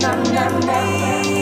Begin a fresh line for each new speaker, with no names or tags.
na na na
na